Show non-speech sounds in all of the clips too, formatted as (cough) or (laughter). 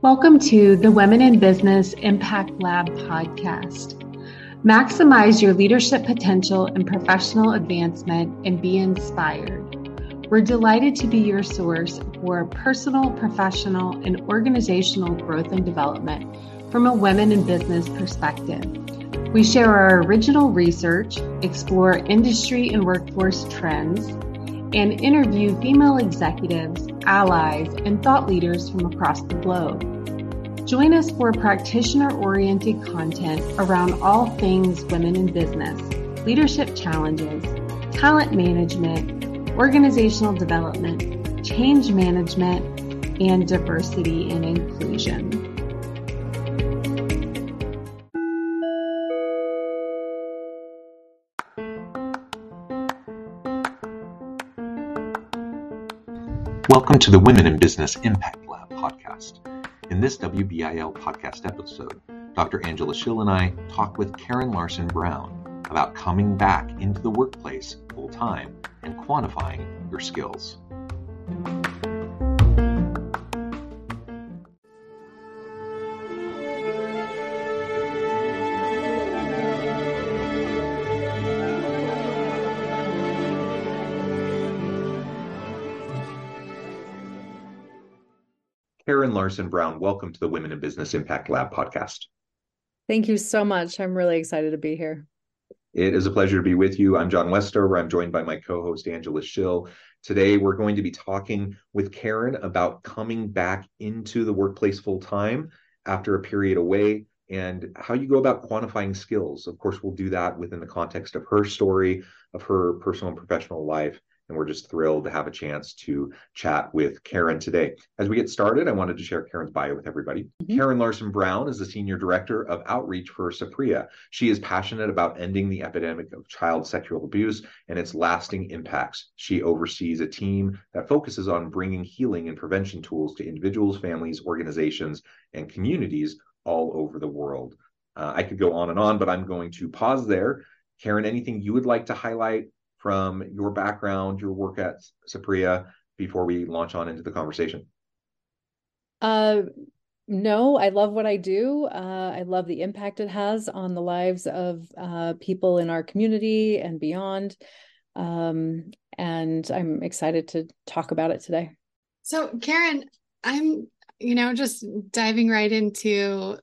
Welcome to the Women in Business Impact Lab podcast. Maximize your leadership potential and professional advancement and be inspired. We're delighted to be your source for personal, professional, and organizational growth and development from a women in business perspective. We share our original research, explore industry and workforce trends, and interview female executives, allies, and thought leaders from across the globe. Join us for practitioner oriented content around all things women in business, leadership challenges, talent management, organizational development, change management, and diversity and inclusion. Welcome to the Women in Business Impact Lab podcast. In this WBIL podcast episode, Dr. Angela Schill and I talk with Karen Larsen Brown about coming back into the workplace full time and quantifying your skills. Larsen Brown, welcome to the Women in Business Impact Lab podcast. Thank you so much. I'm really excited to be here. It is a pleasure to be with you. I'm John Westover. I'm joined by my co host, Angela Schill. Today, we're going to be talking with Karen about coming back into the workplace full time after a period away and how you go about quantifying skills. Of course, we'll do that within the context of her story, of her personal and professional life, and we're just thrilled to have a chance to chat with Karen today. As we get started, I wanted to share Karen's bio with everybody. Mm-hmm. Karen Larsen Brown is the Senior Director of Outreach for Saprea. She is passionate about ending the epidemic of child sexual abuse and its lasting impacts. She oversees a team that focuses on bringing healing and prevention tools to individuals, families, organizations, and communities all over the world. Uh, I could go on and on, but I'm going to pause there. Karen, anything you would like to highlight from your background, your work at SAPREA before we launch on into the conversation? Uh, no, I love what I do. Uh, I love the impact it has on the lives of uh, people in our community and beyond. Um, and I'm excited to talk about it today. So, Karen, I'm, you know, just diving right into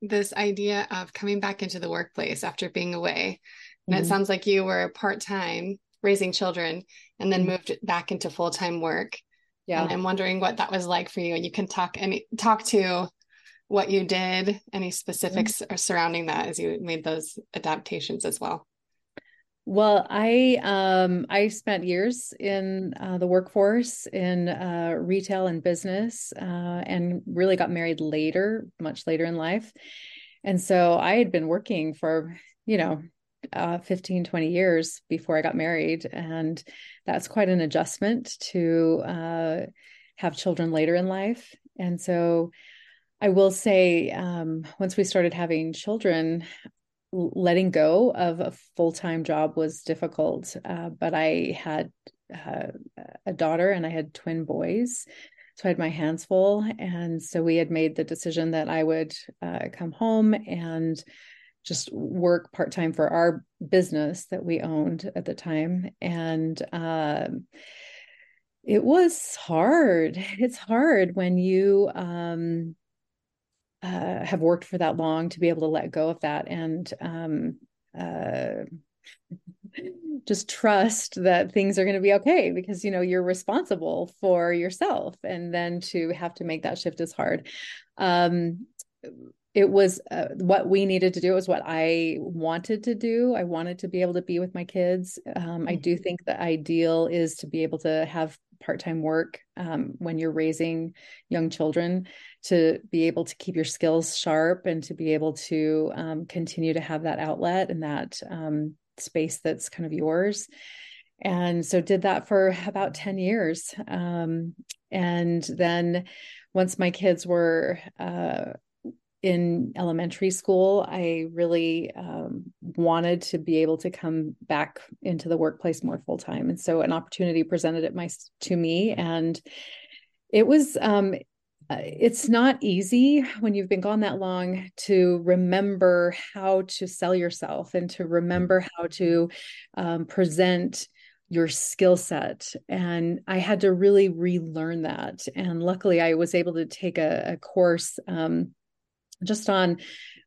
this idea of coming back into the workplace after being away. And mm-hmm. it sounds like you were part time raising children and then mm-hmm. moved back into full time work. Yeah. And I'm wondering what that was like for you. And you can talk any talk to what you did, any specifics mm-hmm. surrounding that as you made those adaptations as well. Well, I um, I spent years in uh, the workforce in uh, retail and business, uh, and really got married later, much later in life. And so I had been working for you know uh, 15, 20 years before I got married. And that's quite an adjustment to uh, have children later in life. And so I will say, um, once we started having children, letting go of a full time job was difficult. Uh, but I had uh, a daughter and I had twin boys. So I had my hands full. And so we had made the decision that I would uh, come home and just work part time for our business that we owned at the time. And um, it was hard. (laughs) It's hard when you um, uh, have worked for that long to be able to let go of that and um, uh, (laughs) just trust that things are going to be okay because you know you're responsible for yourself and then to have to make that shift is hard um, it was uh, what we needed to do. It was what I wanted to do. I wanted to be able to be with my kids. Um, I do mm-hmm. think the ideal is to be able to have part-time work um, when you're raising young children to be able to keep your skills sharp and to be able to um, continue to have that outlet and that um, space that's kind of yours and so did that for about 10 years um, and then once my kids were uh, in elementary school, I really um, wanted to be able to come back into the workplace more full time, and so an opportunity presented it my to me, and it was um, it's not easy when you've been gone that long to remember how to sell yourself and to remember how to um, present your skill set. And I had to really relearn that. And luckily, I was able to take a, a course um, just on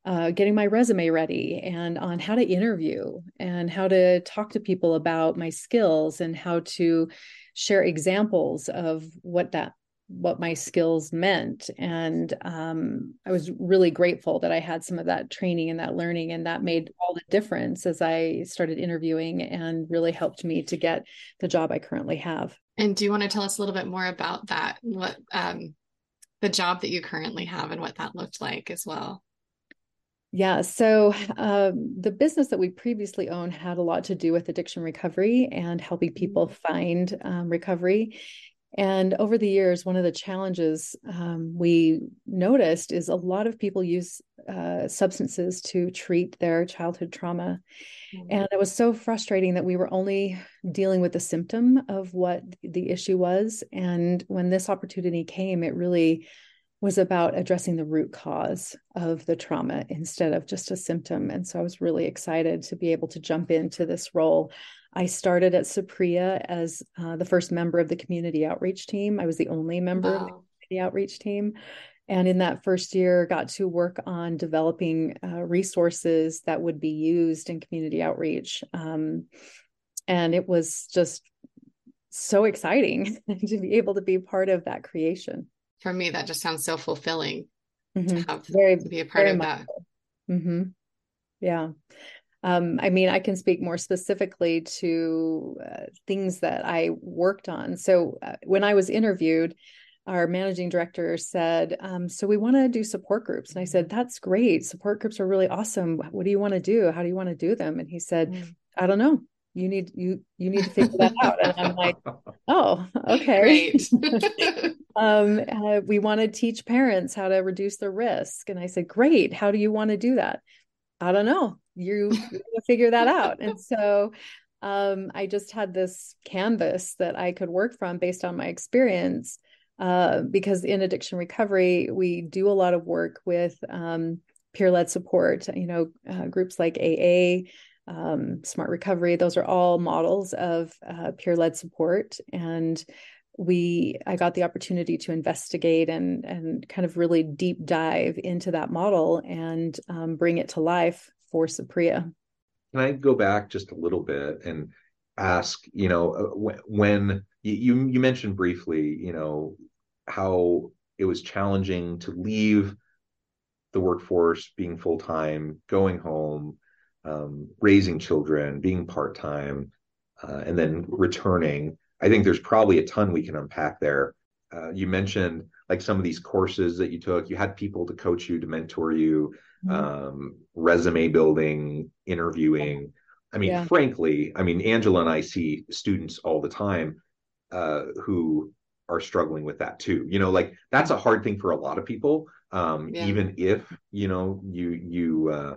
uh, getting my resume ready and on how to interview and how to talk to people about my skills and how to share examples of what that what my skills meant. And um, i was really grateful that i had some of that training and that learning and that made all the difference as i started interviewing and really helped me to get the job i currently have. And do you want to tell us a little bit more about that? What um, the job that you currently have and what that looked like as well yeah. So um, the business that we previously owned had a lot to do with addiction recovery and helping people mm-hmm. find um, recovery. And over the years, one of the challenges um, we noticed is a lot of people use uh, substances to treat their childhood trauma. Mm-hmm. And it was so frustrating that we were only dealing with the symptom of what the issue was. And when this opportunity came, it really was about addressing the root cause of the trauma instead of just a symptom. And so I was really excited to be able to jump into this role. I started at Saprea as uh, the first member of the community outreach team. I was the only member wow. of the community outreach team. And in that first year, got to work on developing uh, resources that would be used in community outreach. Um, and it was just so exciting (laughs) to be able to be part of that creation for me, that just sounds so fulfilling mm-hmm. to have very, to be a part of that. Mm-hmm. Yeah. Um, I mean, I can speak more specifically to uh, things that I worked on. So uh, when I was interviewed, our managing director said, um, So we want to do support groups. And I said, That's great. Support groups are really awesome. What do you want to do? How do you want to do them? And he said, mm. I don't know you need you you need to figure that out and i'm like (laughs) oh okay (laughs) (laughs) um uh, we want to teach parents how to reduce their risk and i said great how do you want to do that i don't know you, figure that out. And so um i just had this canvas that i could work from based on my experience uh, because in addiction recovery we do a lot of work with um, peer-led support you know uh, groups like aa um, smart recovery. Those are all models of uh, peer-led support. And we i got the opportunity to investigate and and kind of really deep dive into that model and um, bring it to life for Saprea can i go back just a little bit and ask you know uh, when you you mentioned briefly you know how it was challenging to leave the workforce being full-time going home um, raising children, being part time, uh, and then returning. I think there's probably a ton we can unpack there. Uh, you mentioned like some of these courses that you took. You had people to coach you, to mentor you, mm-hmm. um, resume building, interviewing. I mean, yeah. frankly, I mean, Angela and I see students all the time uh, who are struggling with that too. You know, like that's a hard thing for a lot of people. Um, yeah. Even if you know you you uh,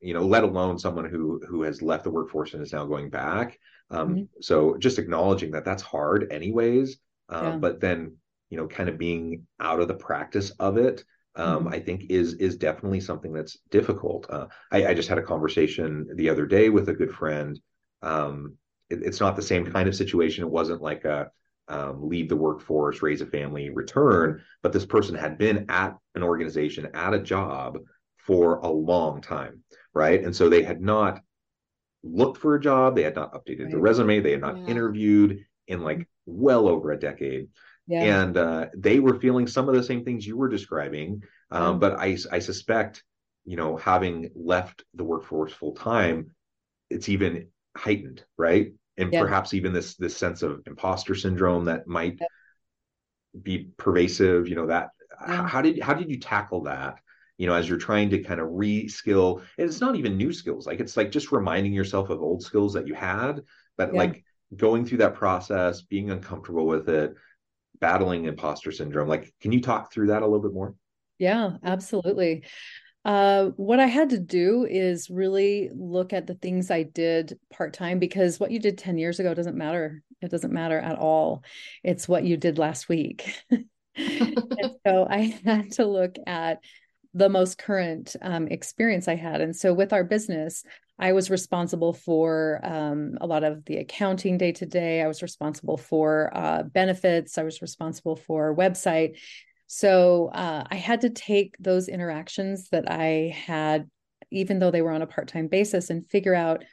you know, let alone someone who who has left the workforce and is now going back. Um, mm-hmm. So just acknowledging that that's hard, anyways. Um, yeah. But then, you know, kind of being out of the practice of it, um, mm-hmm. I think is is definitely something that's difficult. Uh, I, I, just had a conversation the other day with a good friend. Um, it, it's not the same kind of situation. It wasn't like a um, leave the workforce, raise a family, return. But this person had been at an organization, at a job for a long time right? And so they had not looked for a job, they had not updated right. their resume, they had not yeah. interviewed in like well over a decade. Yeah. And uh, they were feeling some of the same things you were describing. Um, but I, I suspect, you know, having left the workforce full time, it's even heightened, right? And yeah. perhaps even this this sense of imposter syndrome that might be pervasive. You know that. How did how did you tackle that? you know as you're trying to kind of reskill and it's not even new skills like it's like just reminding yourself of old skills that you had but yeah. like going through that process being uncomfortable with it battling imposter syndrome like can you talk through that a little bit more yeah absolutely uh, what I had to do is really look at the things I did part time because what you did 10 years ago doesn't matter. It doesn't matter at all. It's what you did last week. (laughs) so I had to look at the most current um, experience I had. And so with our business, I was responsible for um, a lot of the accounting day to day. I was responsible for uh, benefits. I was responsible for website. So uh, I had to take those interactions that I had, even though they were on a part time basis, and figure out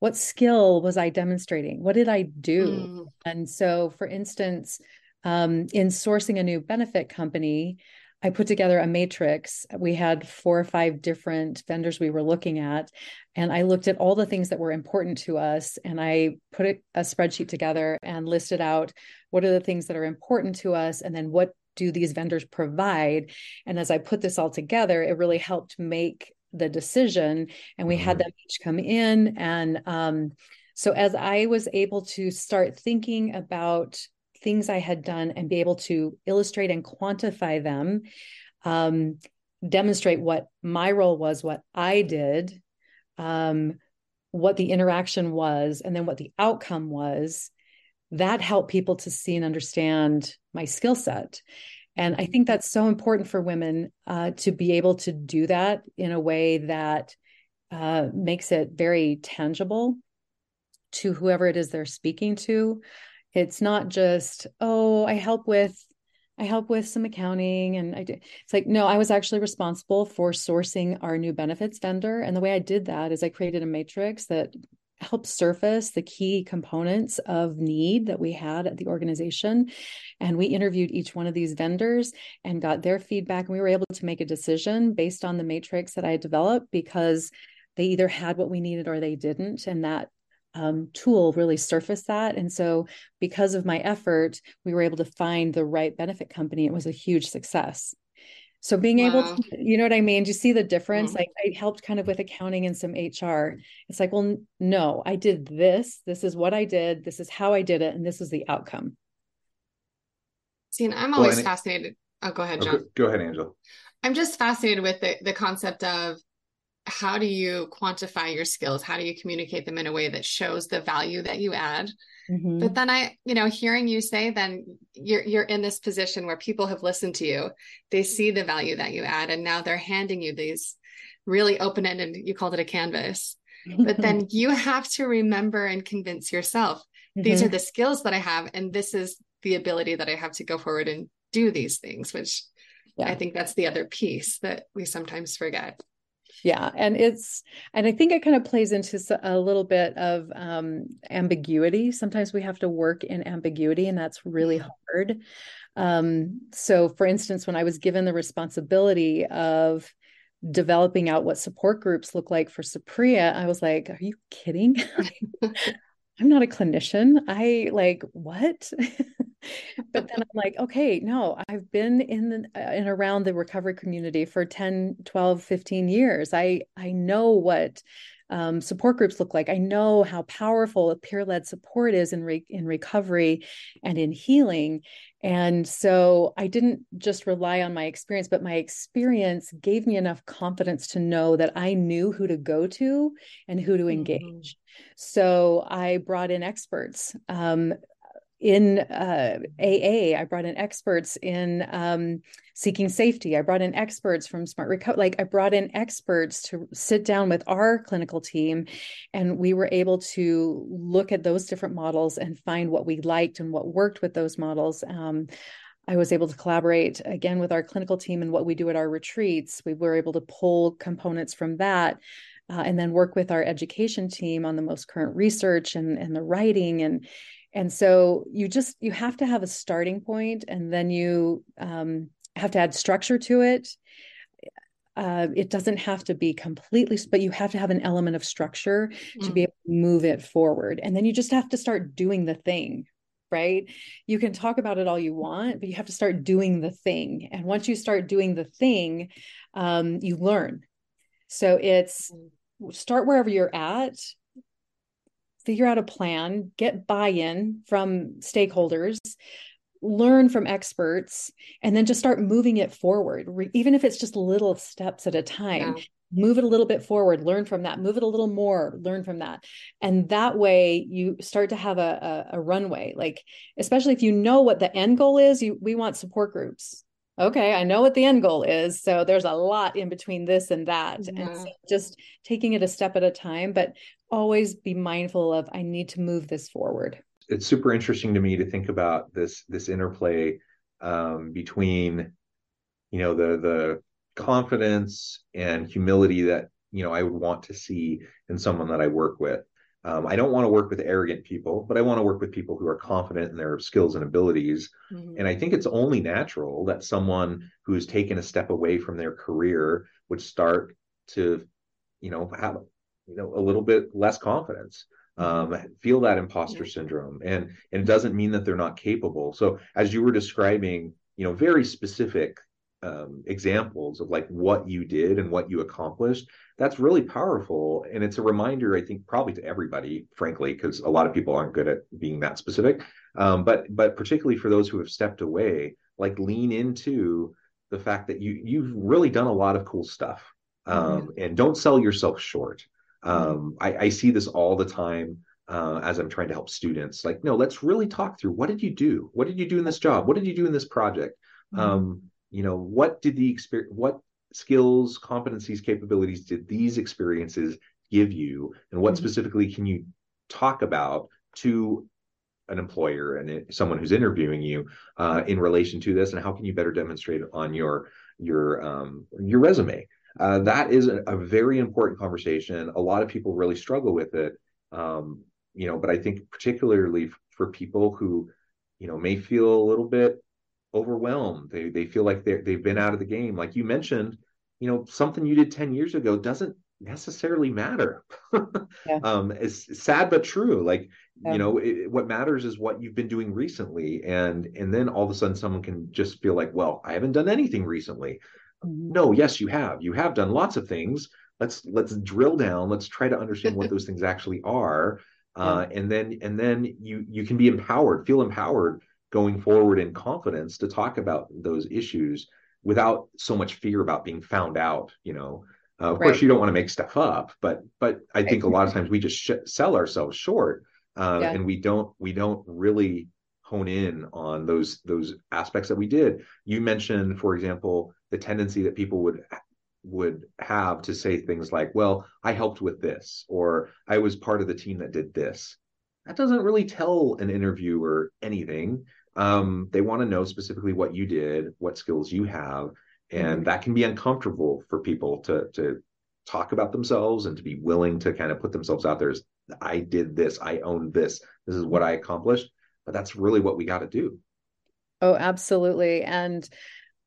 what skill was I demonstrating? What did I do? Mm. And so, for instance, um, in sourcing a new benefit company, I put together a matrix. We had four or five different vendors we were looking at. And I looked at all the things that were important to us. And I put a, a spreadsheet together and listed out what are the things that are important to us. And then what do these vendors provide? And as I put this all together, it really helped make the decision. And we mm-hmm. had them each come in. And um, so as I was able to start thinking about things I had done and be able to illustrate and quantify them, um, demonstrate what my role was, what I did, um, what the interaction was, and then what the outcome was. That helped people to see and understand my skill set. And I think that's so important for women uh, to be able to do that in a way that uh, makes it very tangible to whoever it is they're speaking to. It's not just, oh, I help with I help with some accounting and I do. It's like, no, I was actually responsible for sourcing our new benefits vendor. And the way I did that is I created a matrix that helped surface the key components of need that we had at the organization. And we interviewed each one of these vendors and got their feedback. And we were able to make a decision based on the matrix that I developed because they either had what we needed or they didn't. And that um, tool really surfaced that. And so, because of my effort, we were able to find the right benefit company. It was a huge success. So, being wow. able to, you know what I mean? Do you see the difference? Mm-hmm. Like, I helped kind of with accounting and some HR. It's like, well, no, I did this. This is what I did. This is how I did it. And this is the outcome. See, and I'm always well, fascinated. Oh, go ahead, John. Okay. Go ahead, Angela. I'm just fascinated with the, the concept of how do you quantify your skills how do you communicate them in a way that shows the value that you add mm-hmm. but then i you know hearing you say then you're you're in this position where people have listened to you they see the value that you add and now they're handing you these really open-ended you called it a canvas but (laughs) then you have to remember and convince yourself mm-hmm. these are mm-hmm. the skills that i have and this is the ability that i have to go forward and do these things which yeah. i think that's the other piece that we sometimes forget yeah and it's and i think it kind of plays into a little bit of um, ambiguity sometimes we have to work in ambiguity and that's really mm-hmm. hard um, so for instance when i was given the responsibility of developing out what support groups look like for Saprea, I was like, are you kidding? (laughs) I'm not a clinician. I like what? (laughs) but then I'm like, okay, no, I've been in the, uh, and around the recovery community for 10, 12, 15 years. I I know what um, support groups look like. I know how powerful a peer led support is in re- in recovery and in healing. And so I didn't just rely on my experience, but my experience gave me enough confidence to know that I knew who to go to and who to mm-hmm. engage. Mm-hmm. So I brought in experts. Um, in uh, AA, I brought in experts in um, seeking safety. I brought in experts from Smart Recovery. Like I brought in experts to sit down with our clinical team, and we were able to look at those different models and find what we liked and what worked with those models. Um, I was able to collaborate again with our clinical team and what we do at our retreats. We were able to pull components from that. Uh, and then work with our education team on the most current research and, and the writing and and so you just you have to have a starting point and then you um, have to add structure to it uh, it doesn't have to be completely but you have to have an element of structure mm. to be mm. able to move it forward and then you just have to start doing the thing right you can talk about it all you want but you have to start doing the thing and once you start doing the thing um, you learn so it's mm. start wherever you're at figure out a plan, get buy in from stakeholders, learn from experts, and then just start moving it forward, even if it's just little steps at a time. Yeah. move it a little bit forward learn from that move it a little more learn from that and that way you start to have a, a, a runway like especially if you know what the end goal is you we want support groups okay i know what the end goal is so there's a lot in between this and that yeah. and so just taking it a step at a time but always be mindful of i need to move this forward it's super interesting to me to think about this this interplay um, between you know the the confidence and humility that you know I would want to see in someone that I work with. Um, I don't want to work with arrogant people, but I want to work with people who are confident in their skills and abilities. Mm-hmm. And I think it's only natural that someone who has taken a step away from their career would start to, you know, have you know a little bit less confidence, mm-hmm. um, feel that imposter yeah. syndrome, and and it doesn't mean that they're not capable. So as you were describing, you know, very specific um, examples of like what you did and what you accomplished that's really powerful. And it's a reminder i think probably to everybody frankly because a lot of people aren't good at being that specific um, but but particularly for those who have stepped away like lean into the fact that you you've really done a lot of cool stuff um, mm-hmm. and don't sell yourself short. Um, I, I, see this all the time uh, as i'm trying to help students. Like no let's really talk through what did you do? What did you do in this job? What did you do in this project? Mm-hmm. Um, you know what did the experience what skills competencies capabilities did these experiences give you? And what mm-hmm. specifically can you talk about to an employer and it, someone who's interviewing you uh, in relation to this? And how can you better demonstrate it on your your um, your resume? Uh, that is a, a, very important conversation. A lot of people really struggle with it um, you know but i think particularly for people who you know may feel a little bit overwhelmed. They they feel like they they've been out of the game. Like you mentioned, you know, something you did 10 years ago doesn't necessarily matter. yeah. (laughs) um, it's sad but true. Like yeah. you know, it, what matters is what you've been doing recently, and and then all of a sudden someone can just feel like, well, I haven't done anything recently. Mm-hmm. No, yes, you have. You have done lots of things. Let's let's drill down. Let's try to understand what those things actually are. (laughs) Uh, yeah. and then and then you you can be empowered, feel empowered going forward in confidence to talk about those issues without so much fear about being found out you know? Uh, of right. course you don't want to make stuff up but but i think a lot of times we just sh- sell ourselves short uh, yeah. and we don't we don't really hone in on those those aspects that we did. You mentioned for example the tendency that people would would have to say things like well i helped with this or i was part of the team that did this. That doesn't really tell an interviewer anything um, they want to know specifically what you did, what skills you have, and mm-hmm. that can be uncomfortable for people to to talk about themselves and to be willing to kind of put themselves out there as I did this, I own this, this is what I accomplished. But that's really what we got to do. Oh, absolutely. And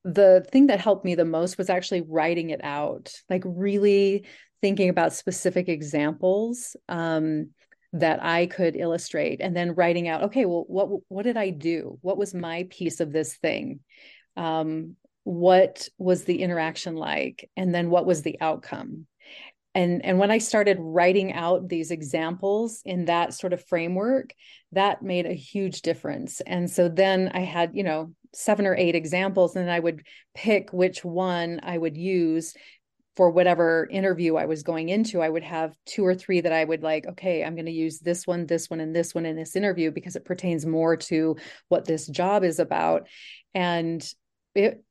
the thing that helped me the most was actually writing it out, like really thinking about specific examples. Um, that I could illustrate and then writing out, okay, well, what what did I do? What was my piece of this thing? Um, what was the interaction like? And then what was the outcome? And and when I started writing out these examples in that sort of framework, that made a huge difference. And so then I had, you know, seven or eight examples, and I would pick which one I would use for whatever interview I was going into, I would have two or three that I would like, okay, I'm going to use this one, this one, and this one in this interview because it pertains more to what this job is about. And it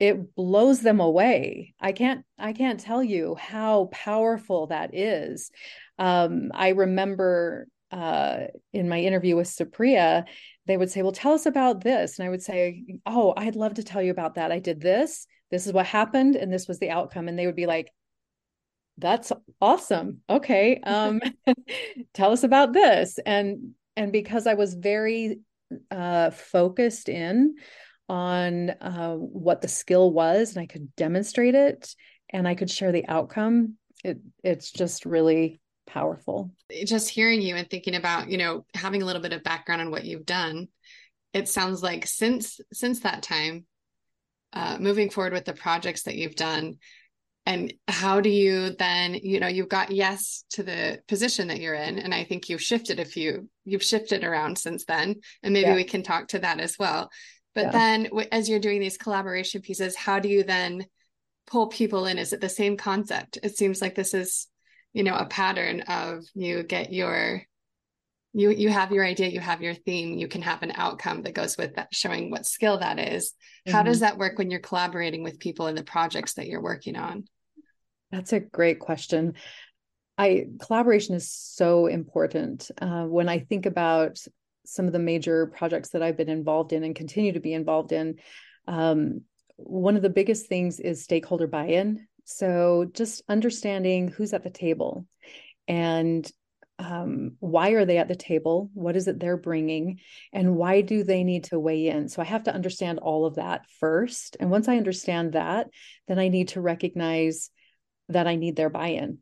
it blows them away. I can't I can't tell you how powerful that is. Um, I remember uh, in my interview with Saprea, they would say, "Well, tell us about this," and I would say, "Oh, I'd love to tell you about that. I did this." This is what happened and this was the outcome and they would be like that's awesome. Okay um (laughs) tell us about this. And and because i was very uh focused in on uh what the skill was and i could demonstrate it and i could share the outcome it it's just really powerful. Just hearing you and thinking about you know having a little bit of background on what you've done it sounds like since since that time uh, moving forward with the projects that you've done and how do you then you know you've got yes to the position that you're in and i think you've shifted a few you've shifted around since then and maybe yeah. we can talk to that as well but yeah. then as you're doing these collaboration pieces how do you then pull people in? Is it the same concept? It seems like this is, you know, a pattern of you get your you you have your idea you have your theme you can have an outcome that goes with that showing what skill that is. Mm-hmm. how does mm-hmm. that work when you're collaborating with people in the projects that you're working on that's a great question i collaboration is so important uh, when i think about some of the major projects that i've been involved in and continue to be involved in um, one of the biggest things is stakeholder buy-in so just understanding who's at the table and um, why are they at the table? What is it they're bringing? And why do they need to weigh in? So I have to understand all of that first. And once I understand that, then I need to recognize that I need their buy in.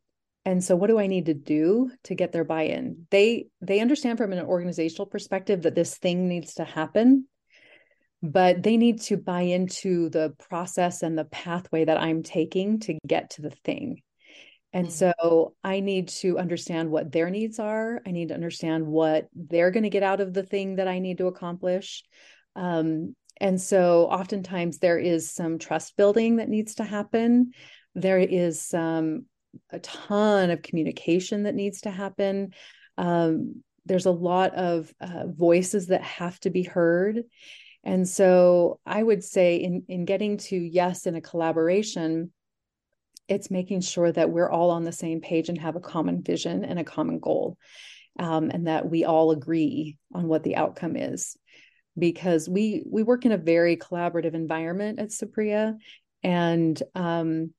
And so what do I need to do to get their buy-in? They they understand from an organizational perspective that this thing needs to happen, but they need to buy into the process and the pathway that I'm taking to get to the thing. And mm-hmm. so I need to understand what their needs are. I need to understand what they're going to get out of the thing that I need to accomplish. Um, and so oftentimes there is some trust building that needs to happen. There is a ton of communication that needs to happen. Um, there's a lot of uh, voices that have to be heard. And so I would say in, in getting to yes in a collaboration, it's making sure that we're all on the same page and have a common vision and a common goal um, and that we all agree on what the outcome is. Because we we work in a very collaborative environment at Saprea and um,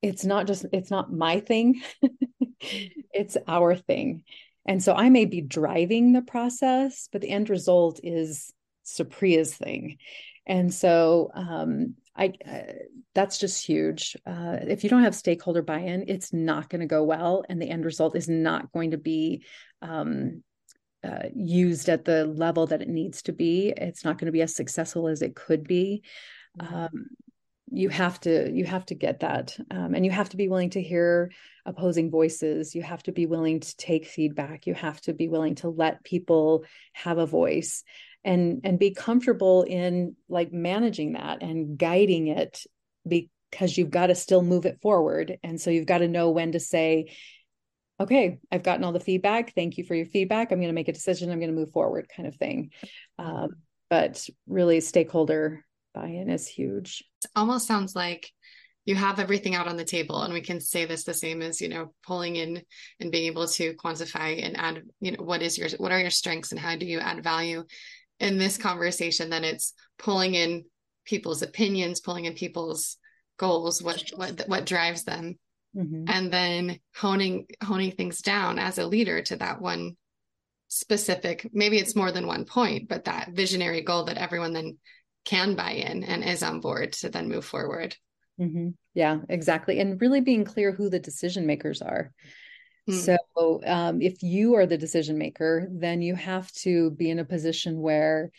it's not just it's not my thing (laughs) it's our thing. And so i may be driving the process but the end result is Saprea's thing. And so um, I uh, that's just huge. Uh, if you don't have stakeholder buy-in, it's not going to go well, and the end result is not going to be um, uh, used at the level that it needs to be. It's not going to be as successful as it could be. Mm-hmm. Um, you have to you have to get that, um, and you have to be willing to hear opposing voices. You have to be willing to take feedback. You have to be willing to let people have a voice and and be comfortable in like managing that and guiding it because you've got to still move it forward. And so you've got to know when to say okay i've gotten all the feedback. Thank you for your feedback. I'm going to make a decision. I'm going to move forward kind of thing. Um, but really stakeholder buy-in is huge. It almost sounds like you have everything out on the table and we can say this the same as you know pulling in and being able to quantify and add you know what is your what are your strengths and how do you add value in this conversation then it's pulling in people's opinions pulling in people's goals what what what drives them mm-hmm. and then honing honing things down as a leader to that one specific maybe it's more than one point but that visionary goal that everyone then can buy in and is on board to then move forward mm-hmm. yeah exactly and really being clear who the decision makers are Mm. So, um, if you are the decision maker, then you have to be in a position where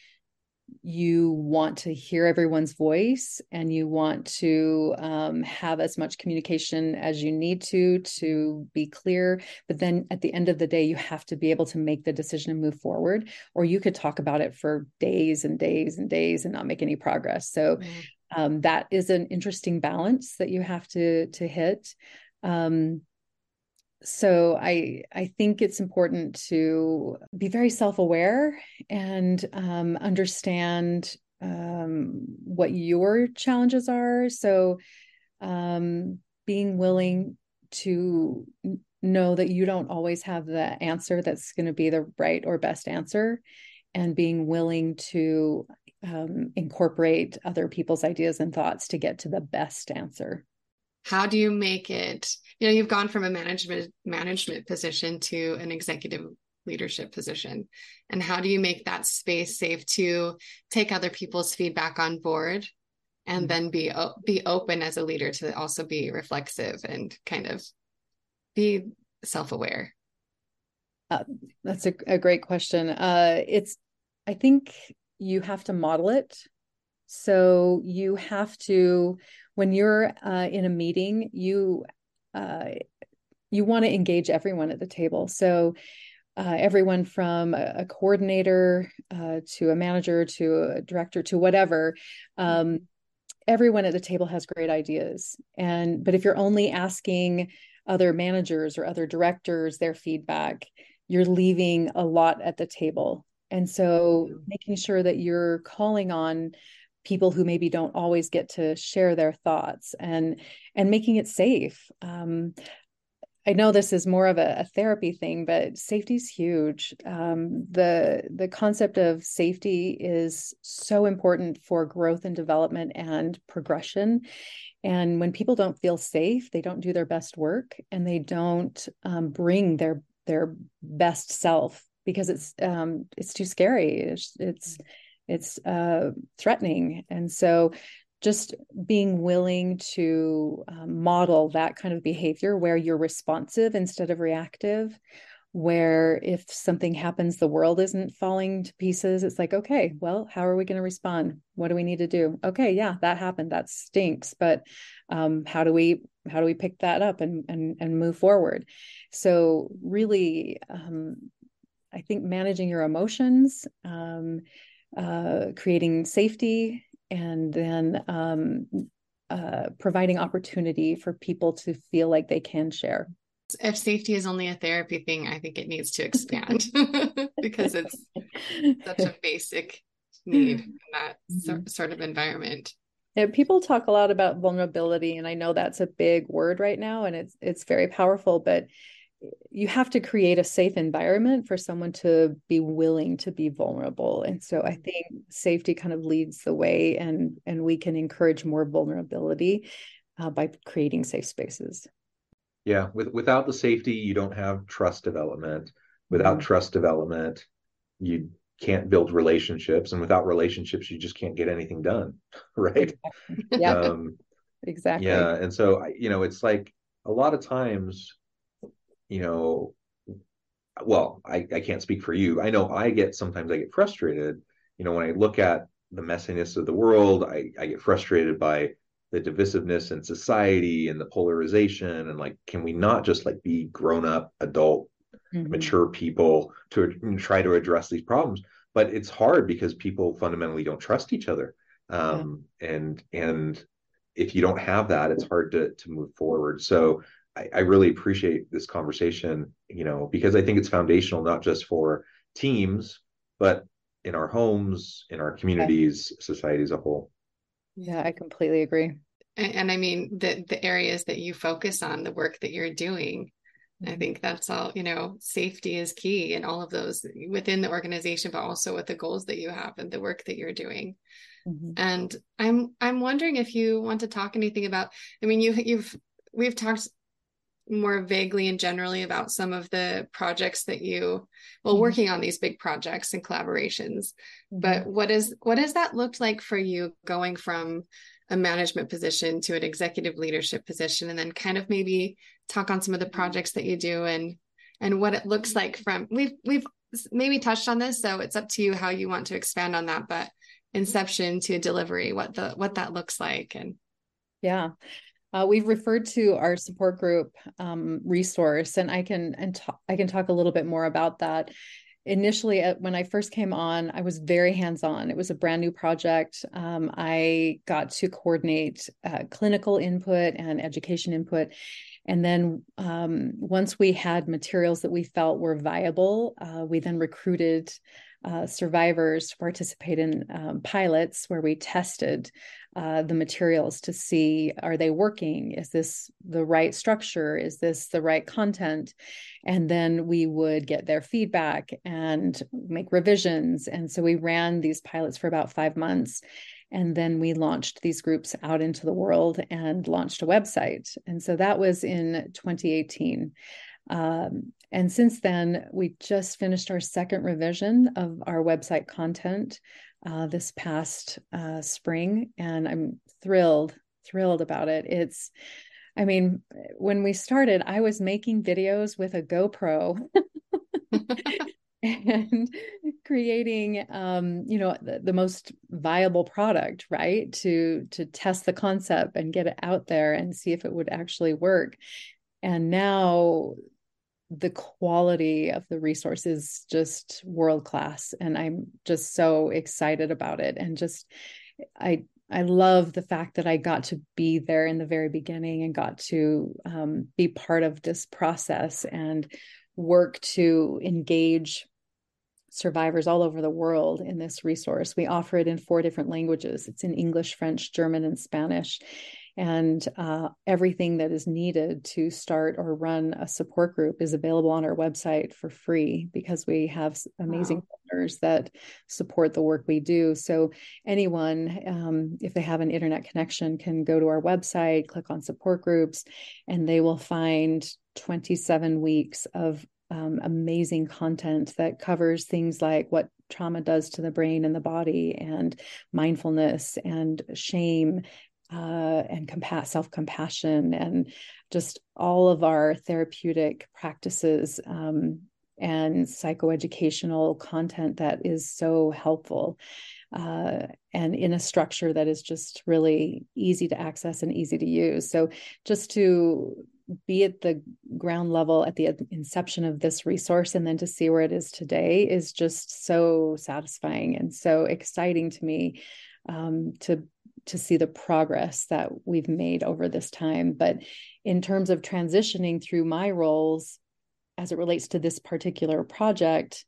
you want to hear everyone's voice and you want to um, have as much communication as you need to to be clear. But then at the end of the day you have to be able to make the decision and move forward or you could talk about it for days and days and days and not make any progress. So mm. um, that is an interesting balance that you have to to hit. Um, so i i think it's important to be very self-aware and um, understand um, what your challenges are. So um, being willing to know that you don't always have the answer that's going to be the right or best answer and being willing to um, incorporate other people's ideas and thoughts to get to the best answer how do you make it you know you've gone from a management management position to an executive leadership position. And how do you make that space safe to take other people's feedback on board and mm-hmm. then be be open as a leader to also be reflexive and kind of be self-aware? Uh, that's a, a great question. Uh, it's i think you have to model it. So you have to when you're uh, in a meeting, you uh, you want to engage everyone at the table. So uh, everyone from a, a coordinator uh, to a manager to a director to whatever. Um, everyone at the table has great ideas and but if you're only asking other managers or other directors their feedback you're leaving a lot at the table and so making sure that you're calling on people who maybe don't always get to share their thoughts and and making it safe um, I know this is more of a, a therapy thing, but safety is huge. Um, the the concept of safety is so important for growth and development and progression. And when people don't feel safe, they don't do their best work and they don't um, bring their their best self because it's um, it's too scary. It's it's it's uh, threatening, and so just being willing to um, model that kind of behavior where you're responsive instead of reactive where if something happens the world isn't falling to pieces it's like okay well how are we going to respond? What do we need to do? Okay yeah that happened. That stinks. But um, how do we how do we pick that up and and and move forward? So really um, i think managing your emotions um, uh, creating safety and then um, uh, providing opportunity for people to feel like they can share. If safety is only a therapy thing, I think it needs to expand (laughs) (laughs) because it's such a basic need in that mm-hmm. sort of environment. Yeah, people talk a lot about vulnerability, and I know that's a big word right now, and it's it's very powerful. But you have to create a safe environment for someone to be willing to be vulnerable. And so i mm-hmm. think safety kind of leads the way and and we can encourage more vulnerability uh, by creating safe spaces. Yeah with, without the safety you don't have trust development. Without mm-hmm. trust development you can't build relationships and without relationships you just can't get anything done (laughs) right? (laughs) Yeah. Um, exactly. yeah and so you know it's like a lot of times you know, well, I, I can't speak for you. I know I get sometimes I get frustrated. You know, when I look at the messiness of the world, I, I get frustrated by the divisiveness in society and the polarization and like can we not just like be grown up adult mm-hmm. mature people to try to address these problems but it's hard because people fundamentally don't trust each other um, yeah. and and if you don't have that it's hard to to move forward so I, I really appreciate this conversation, you know, because I think it's foundational not just for teams, but in our homes, in our communities, society as a whole. Yeah, I completely agree. And, and, I mean the the areas that you focus on, the work that you're doing, I think that's all, you know, safety is key in all of those within the organization, but also with the goals that you have and the work that you're doing. Mm-hmm. And I'm I'm wondering if you want to talk anything about, I mean, you you've we've talked more vaguely and generally about some of the projects that you well mm-hmm. working on these big projects and collaborations. Mm-hmm. but what is what has that looked like for you going from a management position to an executive leadership position? And then kind of maybe talk on some of the projects that you do and and what it looks like from we've we've maybe touched on this so it's up to you how you want to expand on that but inception to delivery what the what that looks like and yeah uh, we've referred to our support group um, resource, and I can and I can talk a little bit more about that. Initially, uh, when I first came on, I was very hands on. It was a brand new project. Um, I got to coordinate uh, clinical input and education input. And then um, once we had materials that we felt were viable, uh, we then recruited uh, survivors to participate in um, pilots where we tested uh, the materials to see are they working? Is this the right structure? Is this the right content? And then we would get their feedback and make revisions. And so we ran these pilots for about five months and then we launched these groups out into the world and launched a website. And so that was in 2018 um, and since then, we just finished our second revision of our website content uh, this past uh, spring, and I'm thrilled, thrilled about it. It's, I mean, when we started, I was making videos with a GoPro. (laughs) and creating um, you know the, the, most viable product right to to test the concept and get it out there and see if it would actually work and now the quality of the resource is just world class and i'm just so excited about it. And just i I love the fact that I got to be there in the very beginning and got to um, be part of this process and work to engage survivors all over the world in this resource. We offer it in four different languages. It's in English, French, German, and Spanish and uh, everything that is needed to start or run a support group is available on our website for free because we have amazing wow. partners that support the work we do so anyone um, if they have an internet connection can go to our website click on support groups and they will find 27 weeks of um, amazing content that covers things like what trauma does to the brain and the body and mindfulness and shame uh, and compa- self compassion and just all of our therapeutic practices um, and psychoeducational content that is so helpful uh, and in a structure that is just really easy to access and easy to use. So, just to be at the ground level at the inception of this resource and then to see where it is today is just so satisfying and so exciting to me um, to to see the progress that we've made over this time. But in terms of transitioning through my roles as it relates to this particular project,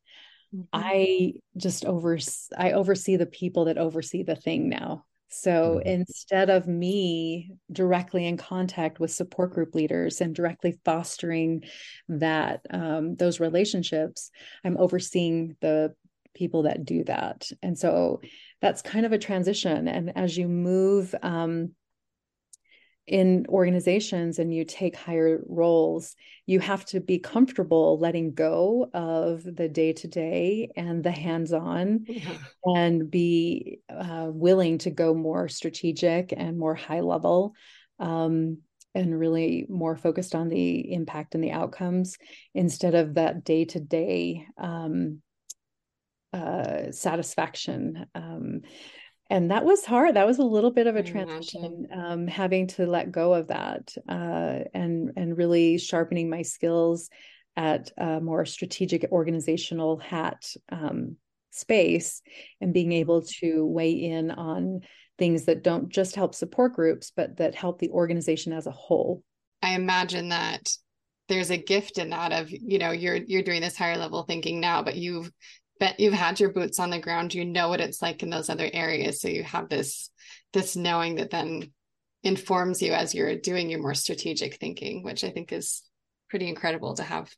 mm-hmm. I just over I oversee the people that oversee the thing now. So mm-hmm. instead of me directly in contact with support group leaders and directly fostering that um, those relationships, I'm overseeing the people that do that. And so that's kind of a transition. And as you move um, in organizations and you take higher roles, you have to be comfortable letting go of the day to day and the hands on yeah. and be uh, willing to go more strategic and more high level. Um, and really more focused on the impact and the outcomes instead of that day to day uh, satisfaction. Um, and that was hard. That was a little bit of a transition, um, having to let go of that uh, and and really sharpening my skills at a more strategic organizational hat um, space and being able to weigh in on things that don't just help support groups, but that help the organization as a whole. I imagine that there's a gift in that of you know you're you're doing this higher level thinking now but you've but you've had your boots on the ground you know what it's like in those other areas. So you have this this knowing that then informs you as you're doing your more strategic thinking which i think is pretty incredible to have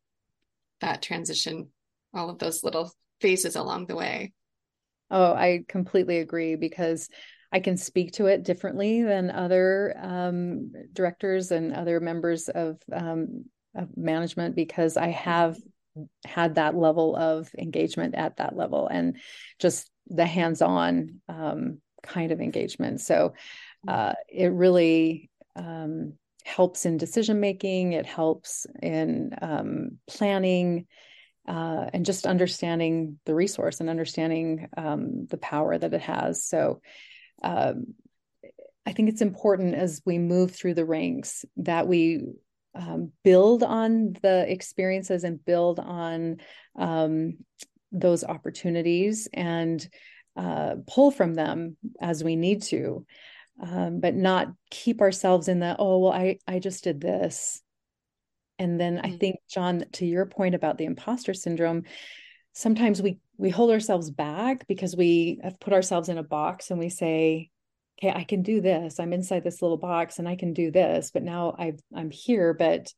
that transition all of those little phases along the way. Oh i completely agree because i can speak to it differently than other um, directors and other members of, um, of management because i have had that level of engagement at that level and just the hands-on um, kind of engagement. So uh, it really um, helps in decision making it helps in um, planning uh, and just understanding the resource and understanding um, the power that it has. So um, i think it's important as we move through the ranks that we um, build on the experiences and build on um, those opportunities and uh, pull from them as we need to, um, but not keep ourselves in the, oh, well, I, I just did this. And then mm-hmm. I think, John, to your point about the imposter syndrome, sometimes we we hold ourselves back because we have put ourselves in a box and we say okay i can do this. I'm inside this little box and i can do this but now i i'm here but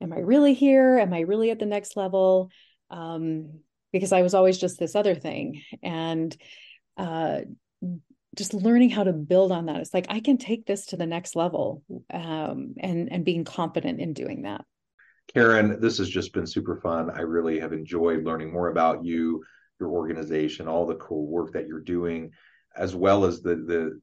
am i really here? Am i really at the next level? Um, because i was always just this other thing and uh, just learning how to build on that. It's like i can take this to the next level um, and and being confident in doing that. Karen this has just been super fun. I really have enjoyed learning more about you your organization all the cool work that you're doing as well as the the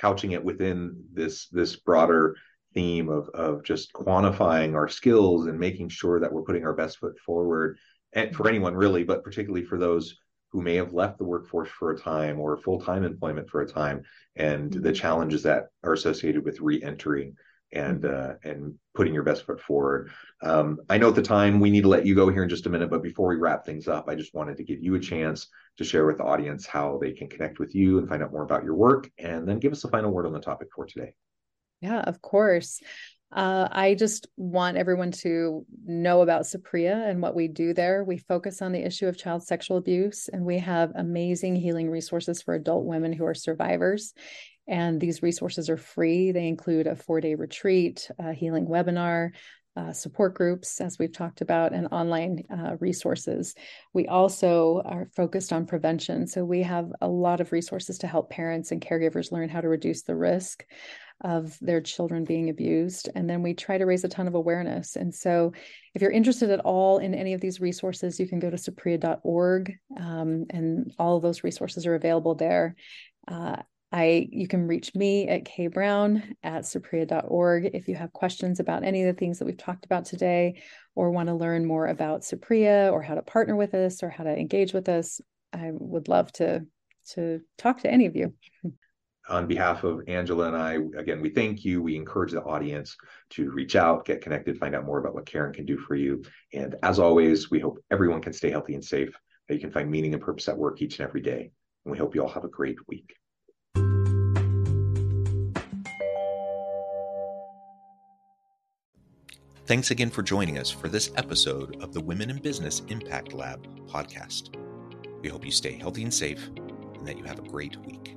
couching it within this this broader theme of of just quantifying our skills and making sure that we're putting our best foot forward and for anyone really but particularly for those who may have left the workforce for a time or full-time employment for a time and mm-hmm. the challenges that are associated with re-entering and uh, and putting your best foot forward. Um, I know at the time we need to let you go here in just a minute, but before we wrap things up, I just wanted to give you a chance to share with the audience how they can connect with you and find out more about your work, and then give us a final word on the topic for today. Yeah, of course. Uh, I just want everyone to know about Saprea and what we do there. We focus on the issue of child sexual abuse, and we have amazing healing resources for adult women who are survivors. And these resources are free. They include a four day retreat, a healing webinar, uh, support groups, as we've talked about, and online uh, resources. We also are focused on prevention. So we have a lot of resources to help parents and caregivers learn how to reduce the risk of their children being abused. And then we try to raise a ton of awareness. And so if you're interested at all in any of these resources, you can go to saprea.org um, and all of those resources are available there. Uh, I you can reach me at kbrown at saprea.org if you have questions about any of the things that we've talked about today or want to learn more about Saprea or how to partner with us or how to engage with us. I would love to to talk to any of you. On behalf of Angela and I, again, we thank you. We encourage the audience to reach out, get connected, find out more about what Karen can do for you. And as always, we hope everyone can stay healthy and safe, that you can find meaning and purpose at work each and every day. And we hope you all have a great week. Thanks again for joining us for this episode of the Women in Business Impact Lab podcast. We hope you stay healthy and safe and that you have a great week.